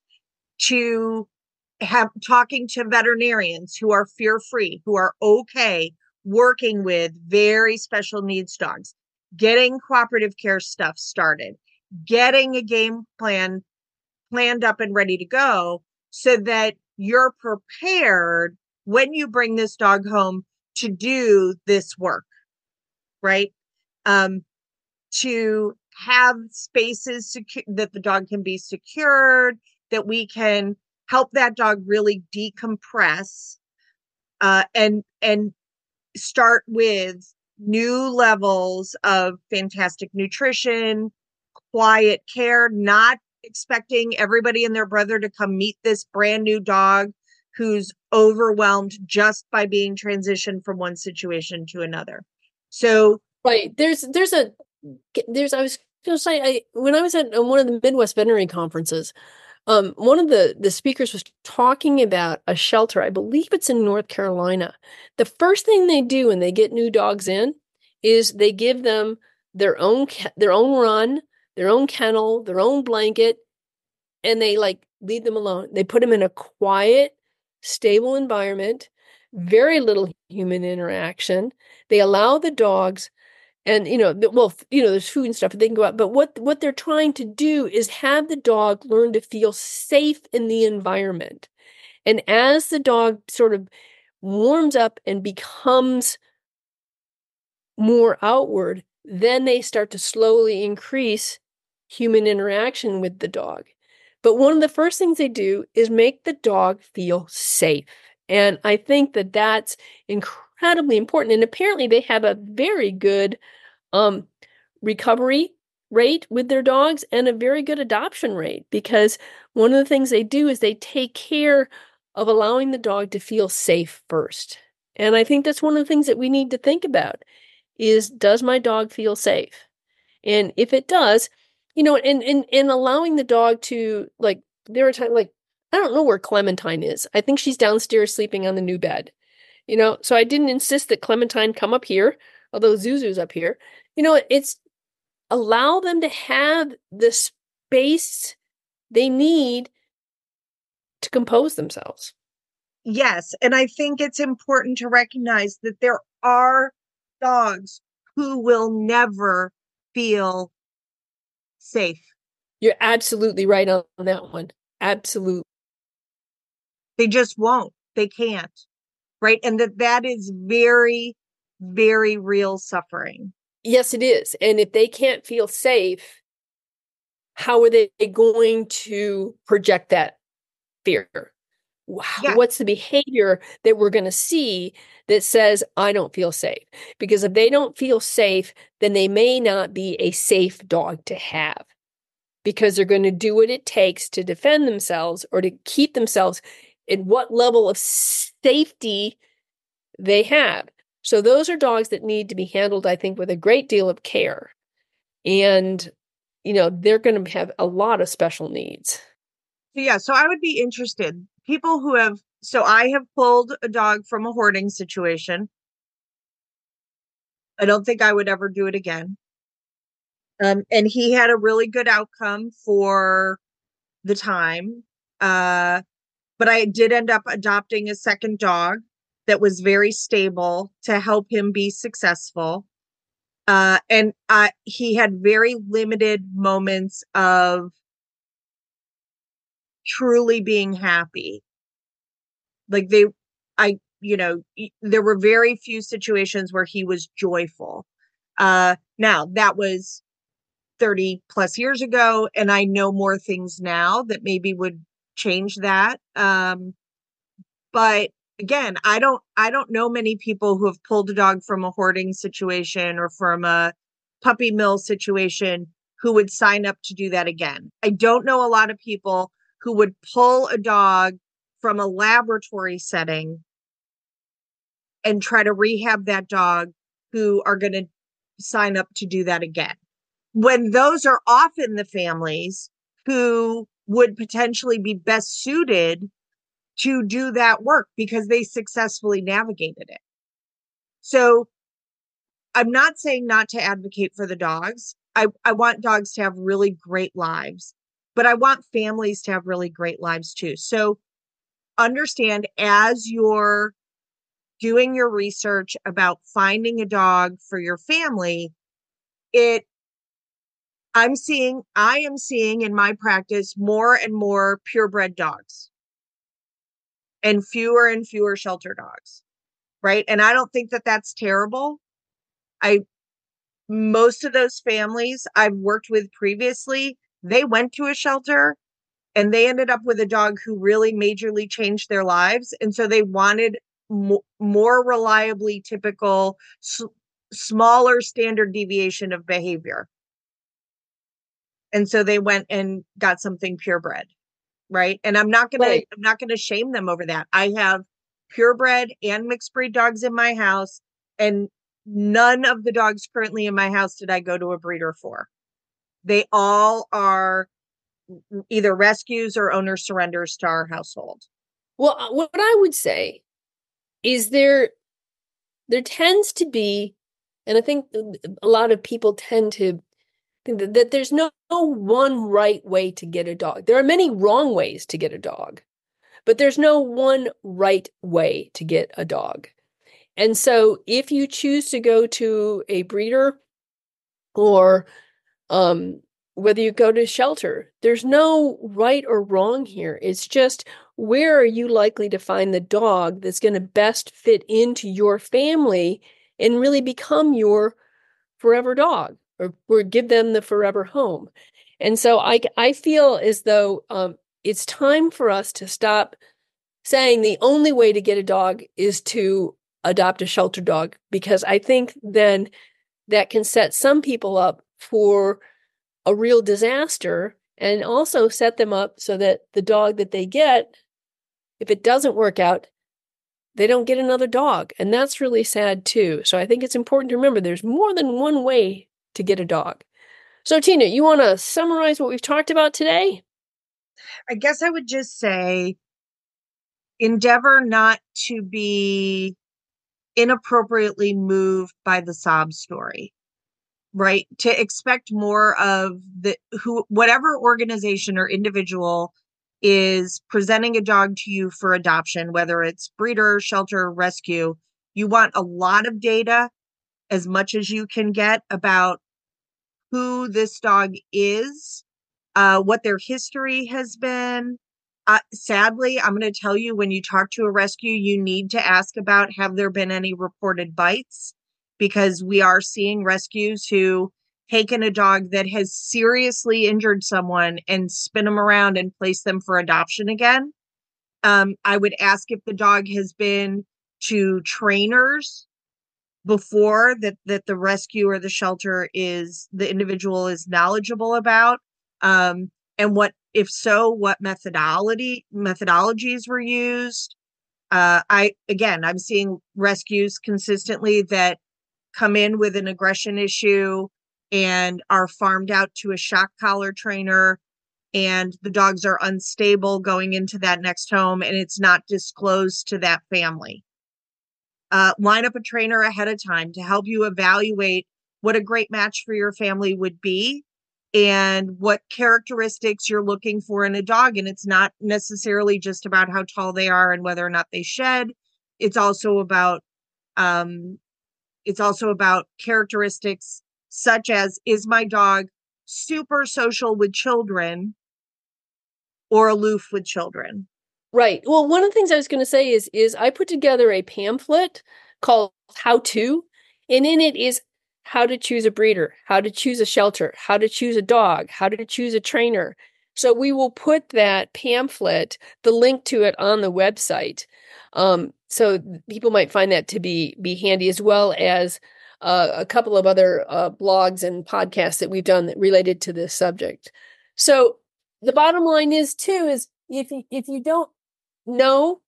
to have talking to veterinarians who are fear free, who are okay working with very special needs dogs, getting cooperative care stuff started, getting a game plan planned up and ready to go so that you're prepared when you bring this dog home to do this work, right? Um, to have spaces secu- that the dog can be secured, that we can help that dog really decompress uh, and and start with new levels of fantastic nutrition, quiet care, not expecting everybody and their brother to come meet this brand new dog who's overwhelmed just by being transitioned from one situation to another. So right there's there's a there's I was going to say I when I was at one of the Midwest veterinary conferences, um, one of the the speakers was talking about a shelter. I believe it's in North Carolina. The first thing they do when they get new dogs in is they give them their own their own run, their own kennel, their own blanket, and they like leave them alone. They put them in a quiet, stable environment, very little human interaction. They allow the dogs and you know well you know there's food and stuff they can go out but what what they're trying to do is have the dog learn to feel safe in the environment. And as the dog sort of warms up and becomes more outward then they start to slowly increase human interaction with the dog. But one of the first things they do is make the dog feel safe. And i think that that's incredibly important and apparently they have a very good um, recovery rate with their dogs and a very good adoption rate because one of the things they do is they take care of allowing the dog to feel safe first. And I think that's one of the things that we need to think about is does my dog feel safe? And if it does, you know, and and, and allowing the dog to like there are times like I don't know where Clementine is. I think she's downstairs sleeping on the new bed. You know, so I didn't insist that Clementine come up here, although Zuzu's up here you know, it's allow them to have the space they need to compose themselves. Yes. And I think it's important to recognize that there are dogs who will never feel safe. You're absolutely right on that one. Absolutely. They just won't. They can't. Right. And that that is very, very real suffering. Yes, it is. And if they can't feel safe, how are they going to project that fear? Yeah. What's the behavior that we're going to see that says, I don't feel safe? Because if they don't feel safe, then they may not be a safe dog to have because they're going to do what it takes to defend themselves or to keep themselves in what level of safety they have. So those are dogs that need to be handled, I think, with a great deal of care. And, you know, they're going to have a lot of special needs. Yeah. So I would be interested. People who have, so I have pulled a dog from a hoarding situation. I don't think I would ever do it again. Um, and he had a really good outcome for the time. Uh, but I did end up adopting a second dog that was very stable to help him be successful. Uh, and he had very limited moments of truly being happy. Like they, I, you know, there were very few situations where he was joyful. Uh, now that was 30 plus years ago, and I know more things now that maybe would change that. Um, but again, I don't I don't know many people who have pulled a dog from a hoarding situation or from a puppy mill situation who would sign up to do that again. I don't know a lot of people who would pull a dog from a laboratory setting and try to rehab that dog who are going to sign up to do that again. When those are often the families who would potentially be best suited to do that work because they successfully navigated it. So I'm not saying not to advocate for the dogs. I, I want dogs to have really great lives, but I want families to have really great lives too. So understand as you're doing your research about finding a dog for your family, it I'm seeing, I am seeing in my practice more and more purebred dogs and fewer and fewer shelter dogs. Right. And I don't think that that's terrible. I, most of those families I've worked with previously, they went to a shelter and they ended up with a dog who really majorly changed their lives. And so they wanted mo- more reliably typical, s- smaller standard deviation of behavior. And so they went and got something purebred right? And I'm not gonna right. I'm not gonna shame them over that. I have purebred and mixed breed dogs in my house, and none of the dogs currently in my house did I go to a breeder for. They all are either rescues or owner surrenders to our household. Well, uh, what I would say is there there tends to be and I think a lot of people tend to that, there's no, no one right way to get a dog. There are many wrong ways to get a dog, but there's no one right way to get a dog. And so if you choose to go to a breeder or um, whether you go to shelter, there's no right or wrong here. It's just where are you likely to find the dog that's going to best fit into your family and really become your forever dog or, or give them the forever home. And so I, I feel as though um, it's time for us to stop saying the only way to get a dog is to adopt a shelter dog, because I think then that can set some people up for a real disaster and also set them up so that the dog that they get, if it doesn't work out, they don't get another dog. And that's really sad too. So I think it's important to remember there's more than one way to get a dog. So, Tina, you want to summarize what we've talked about today? I guess I would just say endeavor not to be inappropriately moved by the sob story right to expect more of the who whatever organization or individual is presenting a dog to you for adoption whether it's breeder shelter rescue you want a lot of data as much as you can get about who this dog is, uh, what their history has been. Uh, sadly, I'm going to tell you when you talk to a rescue, you need to ask about have there been any reported bites because we are seeing rescues who taken a dog that has seriously injured someone and spin them around and place them for adoption again. Um, I would ask if the dog has been to trainers before that that the rescue or the shelter is the individual is knowledgeable about um, and what if so what methodology methodologies were used. Uh, i again i'm seeing rescues consistently that come in with an aggression issue and are farmed out to a shock collar trainer and the dogs are unstable going into that next home and it's not disclosed to that family uh, line up a trainer ahead of time to help you evaluate what a great match for your family would be and what characteristics you're looking for in a dog. And it's not necessarily just about how tall they are and whether or not they shed. It's also about um, it's also about characteristics such as is my dog super social with children or aloof with children? Right. Well, one of the things I was going to say is is I put together a pamphlet called How to, and in it is how to choose a breeder, how to choose a shelter, how to choose a dog, how to choose a trainer. So we will put that pamphlet, the link to it on the website. Um, so people might find that to be be handy as well as uh, a couple of other uh, blogs and podcasts that we've done that related to this subject. So the bottom line is too is if you, if you don't know,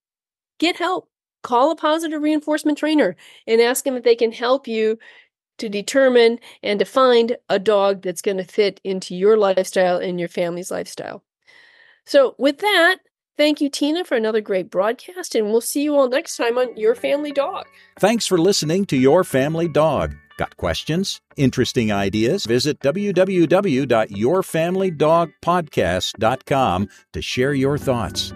get help. Call a positive reinforcement trainer and ask them if they can help you to determine and to find a dog that's going to fit into your lifestyle and your family's lifestyle. So with that, Thank you, Tina, for another great broadcast, and we'll see you all next time on Your Family Dog. Thanks for listening to Your Family Dog. Got questions? Interesting ideas? Visit www.yourfamilydogpodcast.com to share your thoughts.